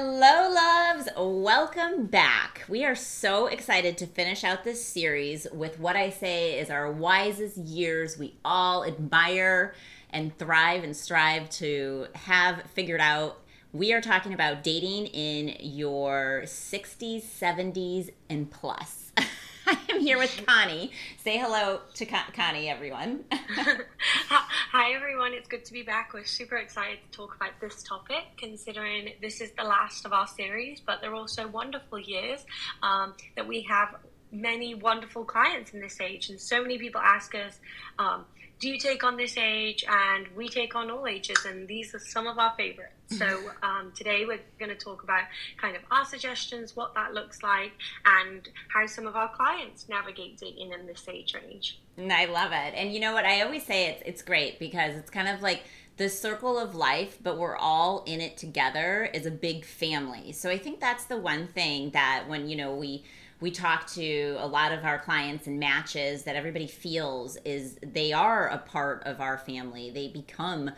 Hello, loves. Welcome back. We are so excited to finish out this series with what I say is our wisest years we all admire and thrive and strive to have figured out. We are talking about dating in your 60s, 70s, and plus. I am here with Connie. Say hello to Con- Connie, everyone. Hi, everyone. It's good to be back. We're super excited to talk about this topic, considering this is the last of our series, but they're also wonderful years um, that we have many wonderful clients in this age. And so many people ask us, um, do you take on this age? And we take on all ages, and these are some of our favorites. So um, today we're going to talk about kind of our suggestions, what that looks like, and how some of our clients navigate dating in this age range. And I love it. And you know what? I always say it's it's great because it's kind of like the circle of life, but we're all in it together is a big family. So I think that's the one thing that when you know we we talk to a lot of our clients and matches that everybody feels is they are a part of our family. They become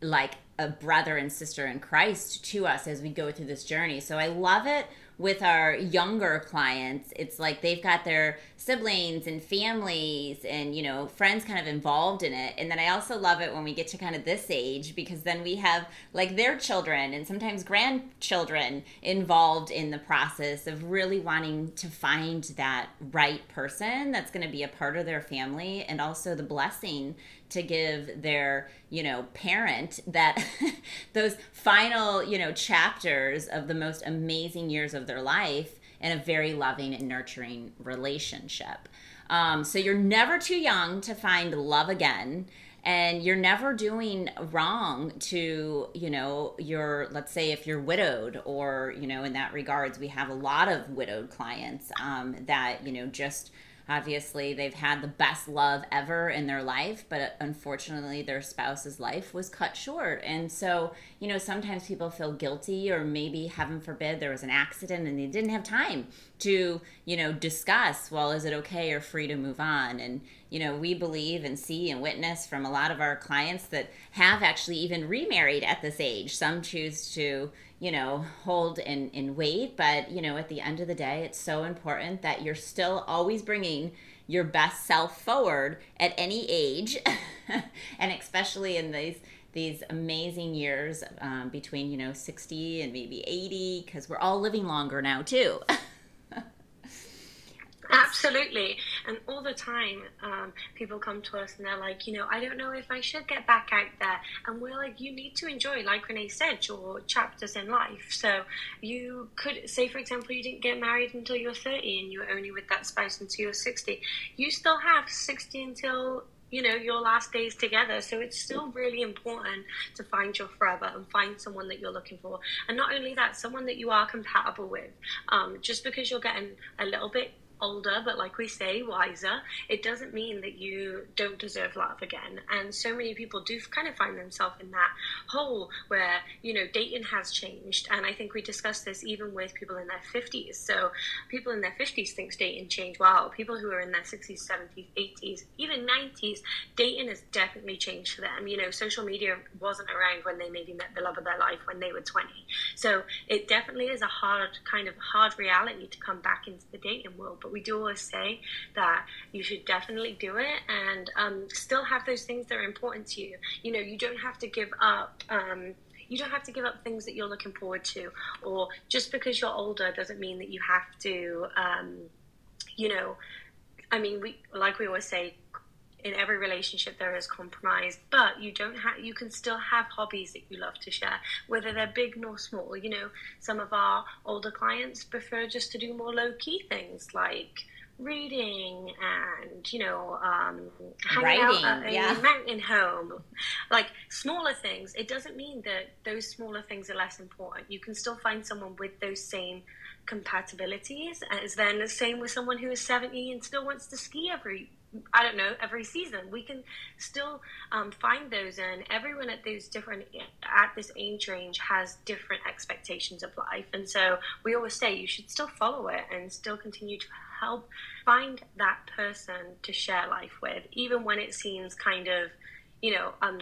like a brother and sister in Christ to us as we go through this journey. So I love it with our younger clients, it's like they've got their siblings and families and, you know, friends kind of involved in it. And then I also love it when we get to kind of this age because then we have like their children and sometimes grandchildren involved in the process of really wanting to find that right person that's going to be a part of their family and also the blessing to give their you know parent that those final you know chapters of the most amazing years of their life in a very loving and nurturing relationship. Um, so you're never too young to find love again and you're never doing wrong to you know your let's say if you're widowed or you know in that regards we have a lot of widowed clients um, that you know just obviously they've had the best love ever in their life but unfortunately their spouse's life was cut short. And so you know sometimes people feel guilty or maybe heaven forbid there was an accident and they didn't have time to you know discuss well is it okay or free to move on and you know we believe and see and witness from a lot of our clients that have actually even remarried at this age some choose to you know, hold and, and wait. But, you know, at the end of the day, it's so important that you're still always bringing your best self forward at any age, and especially in these these amazing years um, between you know 60 and maybe 80 because we're all living longer now too Absolutely. And all the time, um, people come to us and they're like, you know, I don't know if I should get back out there. And we're like, you need to enjoy, like Renee said, your chapters in life. So you could, say, for example, you didn't get married until you're 30 and you were only with that spouse until you're 60. You still have 60 until you know your last days together. So it's still really important to find your forever and find someone that you're looking for. And not only that someone that you are compatible with. Um, just because you're getting a little bit older, but like we say, wiser, it doesn't mean that you don't deserve love again. And so many people do kind of find themselves in that hole where, you know, dating has changed. And I think we discussed this even with people in their 50s. So people in their 50s think dating changed. Wow, people who are in their 60s, 70s, 80s, even 90s, dating has definitely changed for them. You know, social media wasn't around when they maybe met the love of their life when they were 20. So it definitely is a hard, kind of hard reality to come back into the dating world but we do always say that you should definitely do it and um, still have those things that are important to you. You know, you don't have to give up. Um, you don't have to give up things that you're looking forward to, or just because you're older doesn't mean that you have to. Um, you know, I mean, we like we always say, in every relationship there is compromise but you don't have you can still have hobbies that you love to share whether they're big nor small. You know some of our older clients prefer just to do more low key things like reading and you know um, hanging Writing, out at a yeah. mountain home. Like smaller things it doesn't mean that those smaller things are less important. You can still find someone with those same compatibilities as then the same with someone who is 70 and still wants to ski every I don't know, every season. We can still um, find those, and everyone at those different at this age range has different expectations of life, and so we always say you should still follow it and still continue to help find that person to share life with, even when it seems kind of, you know, um,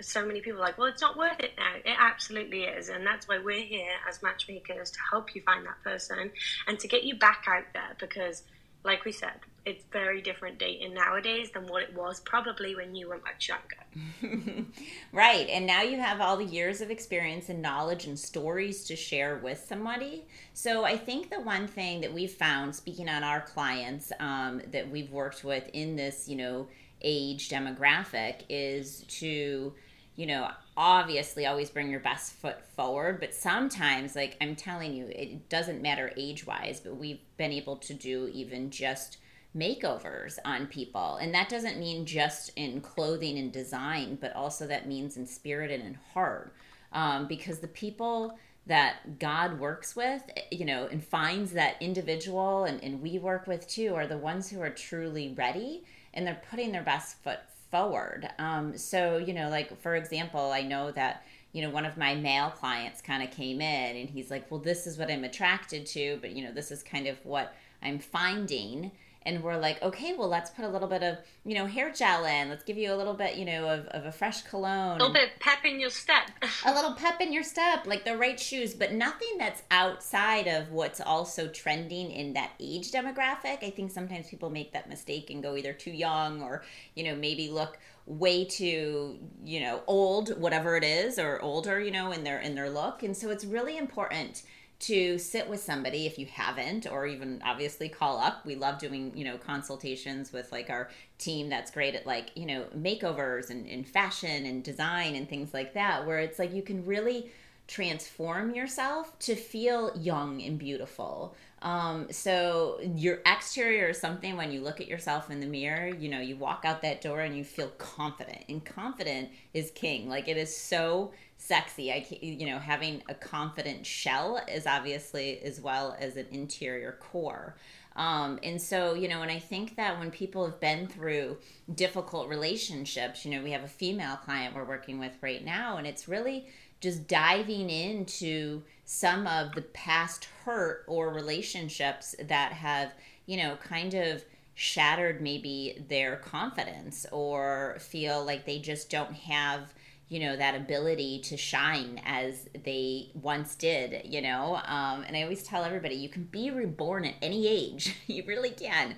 so many people are like, well, it's not worth it now. It absolutely is. And that's why we're here as matchmakers to help you find that person and to get you back out there because, like we said, it's very different dating nowadays than what it was probably when you were much younger. right. And now you have all the years of experience and knowledge and stories to share with somebody. So I think the one thing that we've found, speaking on our clients um, that we've worked with in this, you know, age demographic, is to you know, obviously always bring your best foot forward, but sometimes, like I'm telling you, it doesn't matter age wise, but we've been able to do even just makeovers on people. And that doesn't mean just in clothing and design, but also that means in spirit and in heart. Um, because the people that God works with, you know, and finds that individual and, and we work with too are the ones who are truly ready and they're putting their best foot forward. Um, so, you know, like for example, I know that you know, one of my male clients kind of came in and he's like, well, this is what I'm attracted to, but, you know, this is kind of what I'm finding and we're like, okay, well, let's put a little bit of, you know, hair gel in. Let's give you a little bit, you know, of, of a fresh cologne. A little bit pep in your step. a little pep in your step, like the right shoes, but nothing that's outside of what's also trending in that age demographic. I think sometimes people make that mistake and go either too young or, you know, maybe look way too you know old whatever it is or older you know in their in their look and so it's really important to sit with somebody if you haven't or even obviously call up. We love doing you know consultations with like our team that's great at like you know makeovers and, and fashion and design and things like that where it's like you can really transform yourself to feel young and beautiful um, so your exterior is something when you look at yourself in the mirror, you know, you walk out that door and you feel confident. And confident is king. Like it is so sexy. I you know, having a confident shell is obviously as well as an interior core. Um, and so, you know, and I think that when people have been through difficult relationships, you know, we have a female client we're working with right now, and it's really just diving into some of the past hurt or relationships that have, you know, kind of shattered maybe their confidence or feel like they just don't have you know that ability to shine as they once did you know? Um, and i always tell everybody you can be reborn at any age. You really can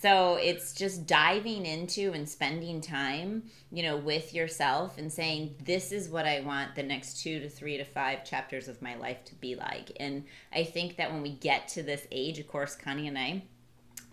so it's just diving into and spending time, you know, with yourself and saying, this is what I want the next two to three to five chapters of my life to be like. And I think that when we get to this age, of course, Connie and I,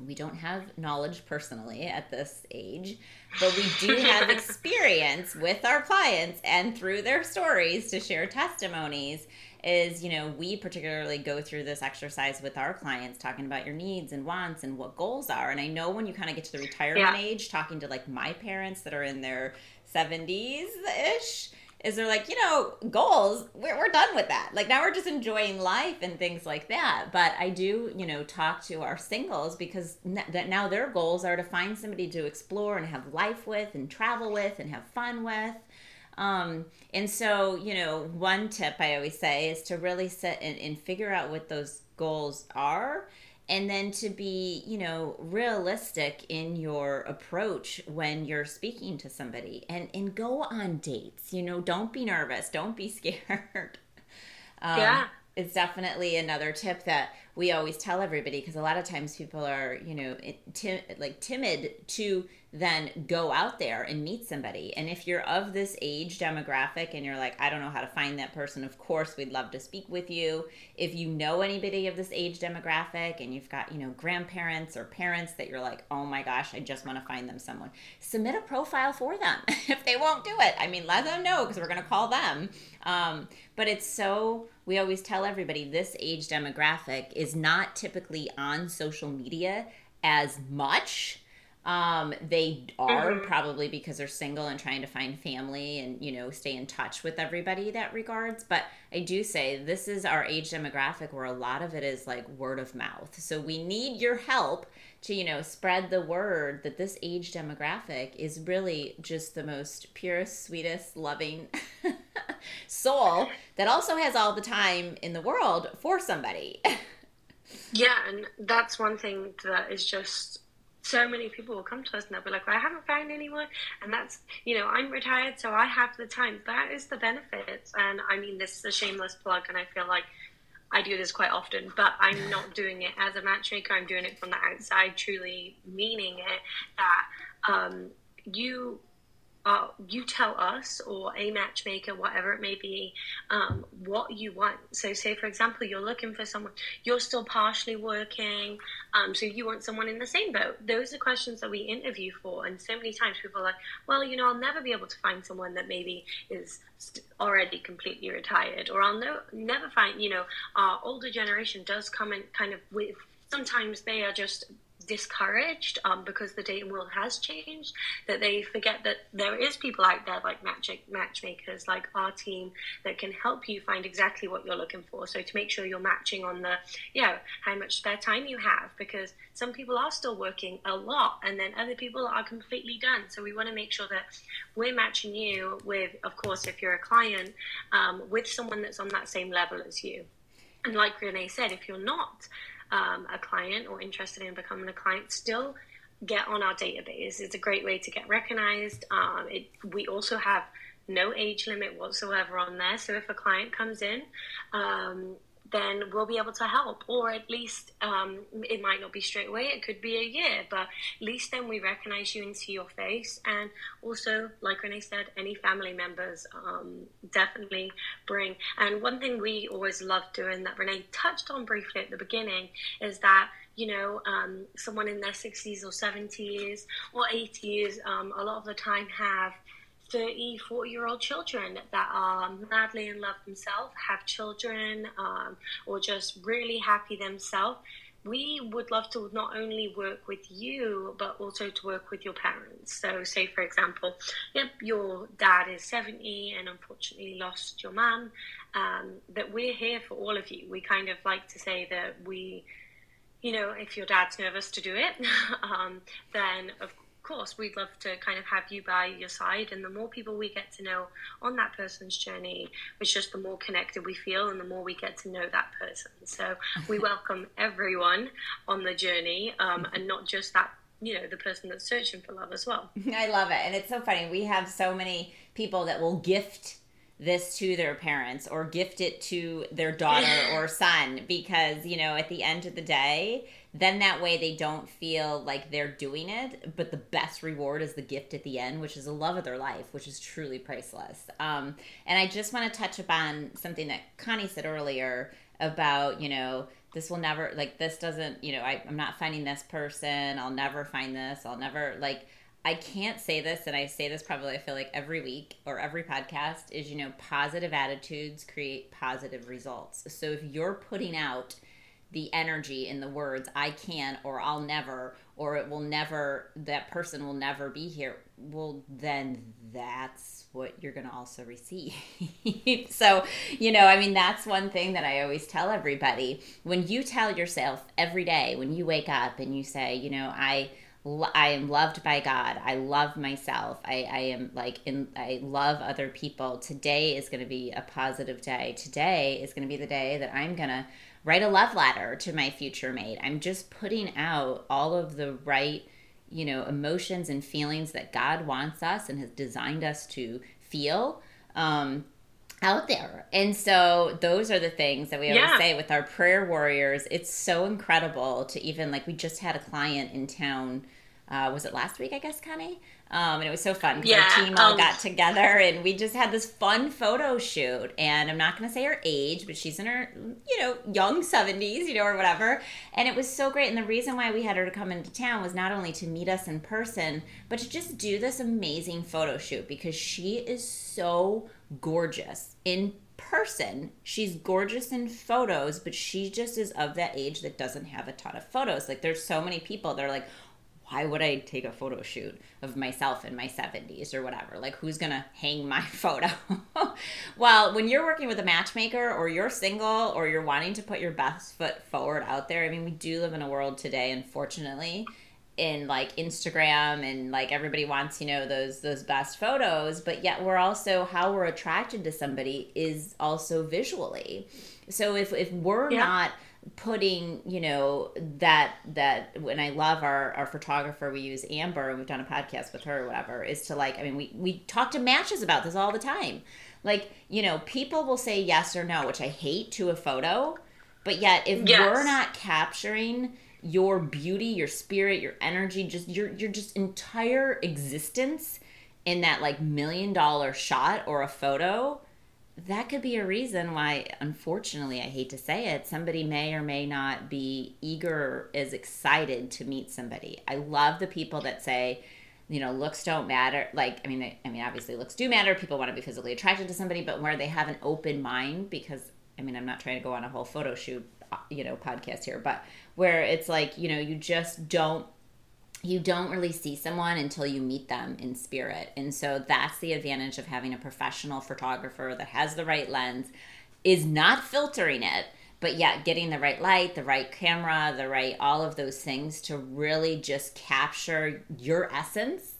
we don't have knowledge personally at this age, but we do have experience with our clients and through their stories to share testimonies is you know we particularly go through this exercise with our clients talking about your needs and wants and what goals are and i know when you kind of get to the retirement yeah. age talking to like my parents that are in their 70s ish is they're like, you know, goals, we're, we're done with that. Like now we're just enjoying life and things like that. But I do, you know, talk to our singles because that now their goals are to find somebody to explore and have life with and travel with and have fun with. Um, and so, you know, one tip I always say is to really sit and, and figure out what those goals are and then to be you know realistic in your approach when you're speaking to somebody and and go on dates you know don't be nervous don't be scared. Um, yeah. it's definitely another tip that we always tell everybody because a lot of times people are you know tim- like timid to then go out there and meet somebody. And if you're of this age demographic and you're like i don't know how to find that person of course we'd love to speak with you. If you know anybody of this age demographic and you've got you know grandparents or parents that you're like oh my gosh i just want to find them someone submit a profile for them if they won't do it. I mean let them know because we're going to call them. Um, but it's so we always tell everybody this age demographic is not typically on social media as much um, they are Mhm. probably because they're single and trying to find family and you know stay in touch with everybody that regards. But I do say this is our age demographic where a lot of it is like word of mouth. So we need your help to you know spread the word that this age demographic is really just the most purest, sweetest, loving soul that also has all the time in the world for somebody. Yeah, and that's one thing that is just so many people will come to us and they'll be like, well, I haven't found anyone. And that's, you know, I'm retired, so I have the time. That is the benefits. And I mean, this is a shameless plug, and I feel like I do this quite often, but I'm not doing it as a matchmaker. I'm doing it from the outside, truly meaning it that um, you uh, you tell us or a matchmaker, whatever it may be, um, what you want. So, say for example, you're looking for someone, you're still partially working, um, so you want someone in the same boat. Those are questions that we interview for, and so many times people are like, "Well, you know, I'll never be able to find someone that maybe is already completely retired, or I'll no- never find." You know, our older generation does come in kind of with. Sometimes they are just discouraged um, because the dating world has changed that they forget that there is people out there like magic matchmakers like our team that can help you find exactly what you're looking for. So to make sure you're matching on the you know how much spare time you have because some people are still working a lot and then other people are completely done. So we want to make sure that we're matching you with of course if you're a client um, with someone that's on that same level as you. And like renee said if you're not um, a client or interested in becoming a client, still get on our database. It's a great way to get recognized. Um, it, we also have no age limit whatsoever on there. So if a client comes in, um, then we'll be able to help, or at least um, it might not be straight away. It could be a year, but at least then we recognize you and see your face. And also, like Renee said, any family members um, definitely bring. And one thing we always love doing that Renee touched on briefly at the beginning is that you know, um, someone in their 60s or 70s or 80s, um, a lot of the time have 30, 40 year old children that are madly in love themselves, have children, um, or just really happy themselves. We would love to not only work with you, but also to work with your parents. So, say for example, yep, your dad is 70 and unfortunately lost your mum, um, that we're here for all of you. We kind of like to say that we, you know, if your dad's nervous to do it, um, then of course, we'd love to kind of have you by your side. And the more people we get to know on that person's journey, it's just the more connected we feel and the more we get to know that person. So we welcome everyone on the journey um, and not just that. You know, the person that's searching for love as well. I love it. And it's so funny. We have so many people that will gift this to their parents or gift it to their daughter or son because, you know, at the end of the day, then that way they don't feel like they're doing it but the best reward is the gift at the end which is the love of their life which is truly priceless. Um, and i just want to touch upon something that connie said earlier about you know this will never like this doesn't you know I, i'm not finding this person i'll never find this i'll never like I can't say this, and I say this probably, I feel like every week or every podcast is, you know, positive attitudes create positive results. So if you're putting out the energy in the words I can or I'll never or it will never that person will never be here well then that's what you're going to also receive so you know I mean that's one thing that I always tell everybody when you tell yourself every day when you wake up and you say you know I I am loved by God. I love myself. I, I am like in I love other people. Today is going to be a positive day. Today is going to be the day that I'm going to write a love letter to my future mate. I'm just putting out all of the right, you know, emotions and feelings that God wants us and has designed us to feel. Um, out there. And so those are the things that we always Yeah. say with our prayer warriors. It's so incredible to even like we just had a client in town. Uh, was it last week? I guess, Connie. Um, and it was so fun because Yeah, our team all um, got together and we just had this fun photo shoot. And I'm not going to say her age, but she's in her, you know, young 70s, you know, or whatever. And it was so great. And the reason why we had her to come into town was not only to meet us in person, but to just do this amazing photo shoot because she is so gorgeous in person, she's gorgeous in photos, but she just is of that age that doesn't have a ton of photos. Like there's so many people that are like, why would I take a photo shoot of myself in my 70s or whatever? Like, who's gonna hang my photo? well, when you're working with a matchmaker or you're single or you're wanting to put your best foot forward out there, I mean, we do live in a world today, unfortunately, in like Instagram and like everybody wants, you know, those those best photos, but yet we're also how we're attracted to somebody is also visually. So if if we're yeah. not putting you know that that when i love our our photographer we use amber and we've done a podcast with her or whatever is to like i mean we we talk to matches about this all the time like you know people will say yes or no which i hate to a photo but yet if yes. we're not capturing your beauty your spirit your energy just your your just entire existence in that like million dollar shot or a photo that could be a reason why, unfortunately, I hate to say it, somebody may or may not be eager, as excited to meet somebody. I love the people that say, you know, looks don't matter. Like, I mean, I mean, obviously, looks do matter. People want to be physically attracted to somebody, but where they have an open mind, because I mean, I'm not trying to go on a whole photo shoot, uh, you know, podcast here, but where it's like, you know, you just don't you don't really see someone until you meet them in spirit. And so that's the advantage of having a professional photographer that has the right lens, is not filtering it, but yet getting the right light, the right camera, the right all of those things to really just capture your essence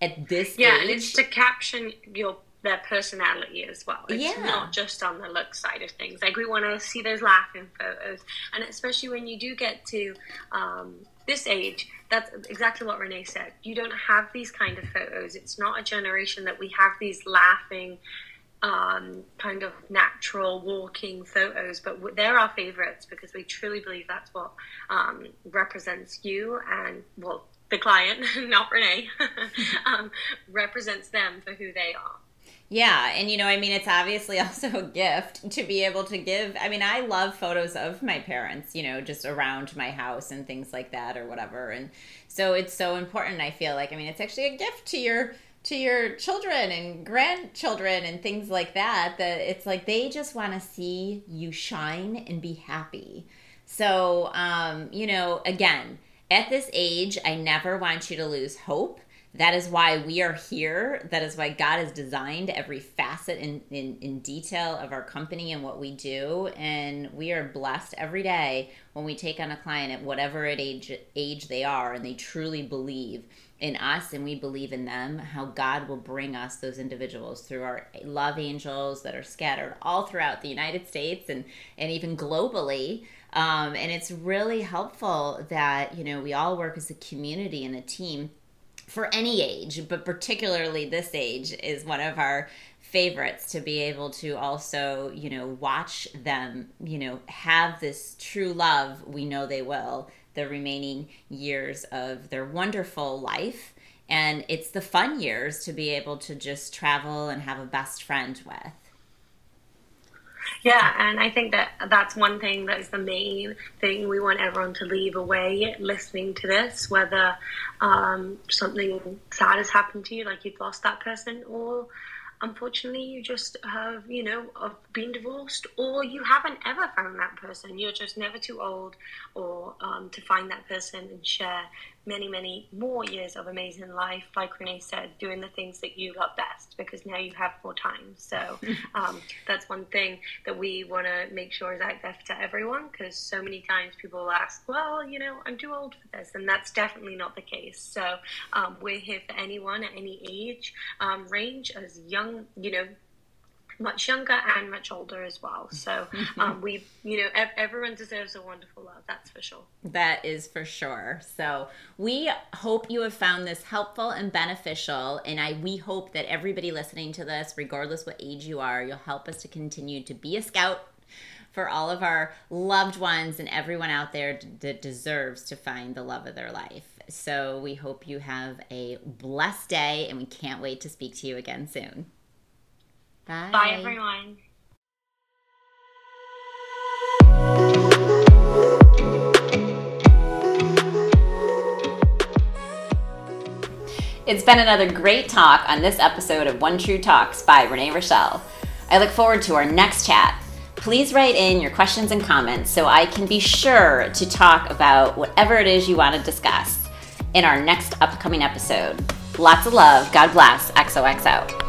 at this yeah, age. and it's to caption your their personality as well. It's yeah. not just on the look side of things. Like we want to see those laughing photos, and especially when you do get to um, this age, that's exactly what Renee said. You don't have these kind of photos. It's not a generation that we have these laughing, um, kind of natural walking photos, but they're our favorites because we truly believe that's what um, represents you and, well, the client, not Renee, um, represents them for who they are. Yeah, and you know, I mean, it's obviously also a gift to be able to give. I mean, I love photos of my parents, you know, just around my house and things like that or whatever. And so it's so important, I feel like. I mean, it's actually a gift to your to your children and grandchildren and things like that that it's like they just want to see you shine and be happy. So, um, you know, again, at this age, I never want you to lose hope that is why we are here. That is why God has designed every facet in, in, in, detail of our company and what we do. And we are blessed every day when we take on a client at whatever age, age they are and they truly believe in us and we believe in them, how God will bring us those individuals through our love angels that are scattered all throughout the United States and, and even globally. Um, and it's really helpful that, you know, we all work as a community and a team for any age, but particularly this age is one of our favorites to be able to also, you know, watch them, you know, have this true love. We know they will the remaining years of their wonderful life. And it's the fun years to be able to just travel and have a best friend with. Yeah, and I think that that's one thing that is the main thing we want everyone to leave away listening to this, whether um, something sad has happened to you, like you've lost that person, or unfortunately you just have, you know, been divorced, or you haven't ever found that person. You're just never too old or um, to find that person and share many, many more years of amazing life, like Renee said, doing the things that you love best because now you have more time. So um, that's one thing that we want to make sure is out there to everyone because so many times people ask, well, you know, I'm too old for this. And that's definitely not the case. So um, we're here for anyone at any age um, range, as young, you know, much younger and much older as well. So um, we, you know, ev- everyone deserves a wonderful love. That's for sure. That is for sure. So we hope you have found this helpful and beneficial, and I we hope that everybody listening to this, regardless what age you are, you'll help us to continue to be a scout for all of our loved ones and everyone out there that deserves to find the love of their life. So we hope you have a blessed day, and we can't wait to speak to you again soon. Bye. Bye, everyone. It's been another great talk on this episode of One True Talks by Renee Richel. I look forward to our next chat. Please write in your questions and comments so I can be sure to talk about whatever it is you want to discuss in our next upcoming episode. Lots of love. God bless. XOXO.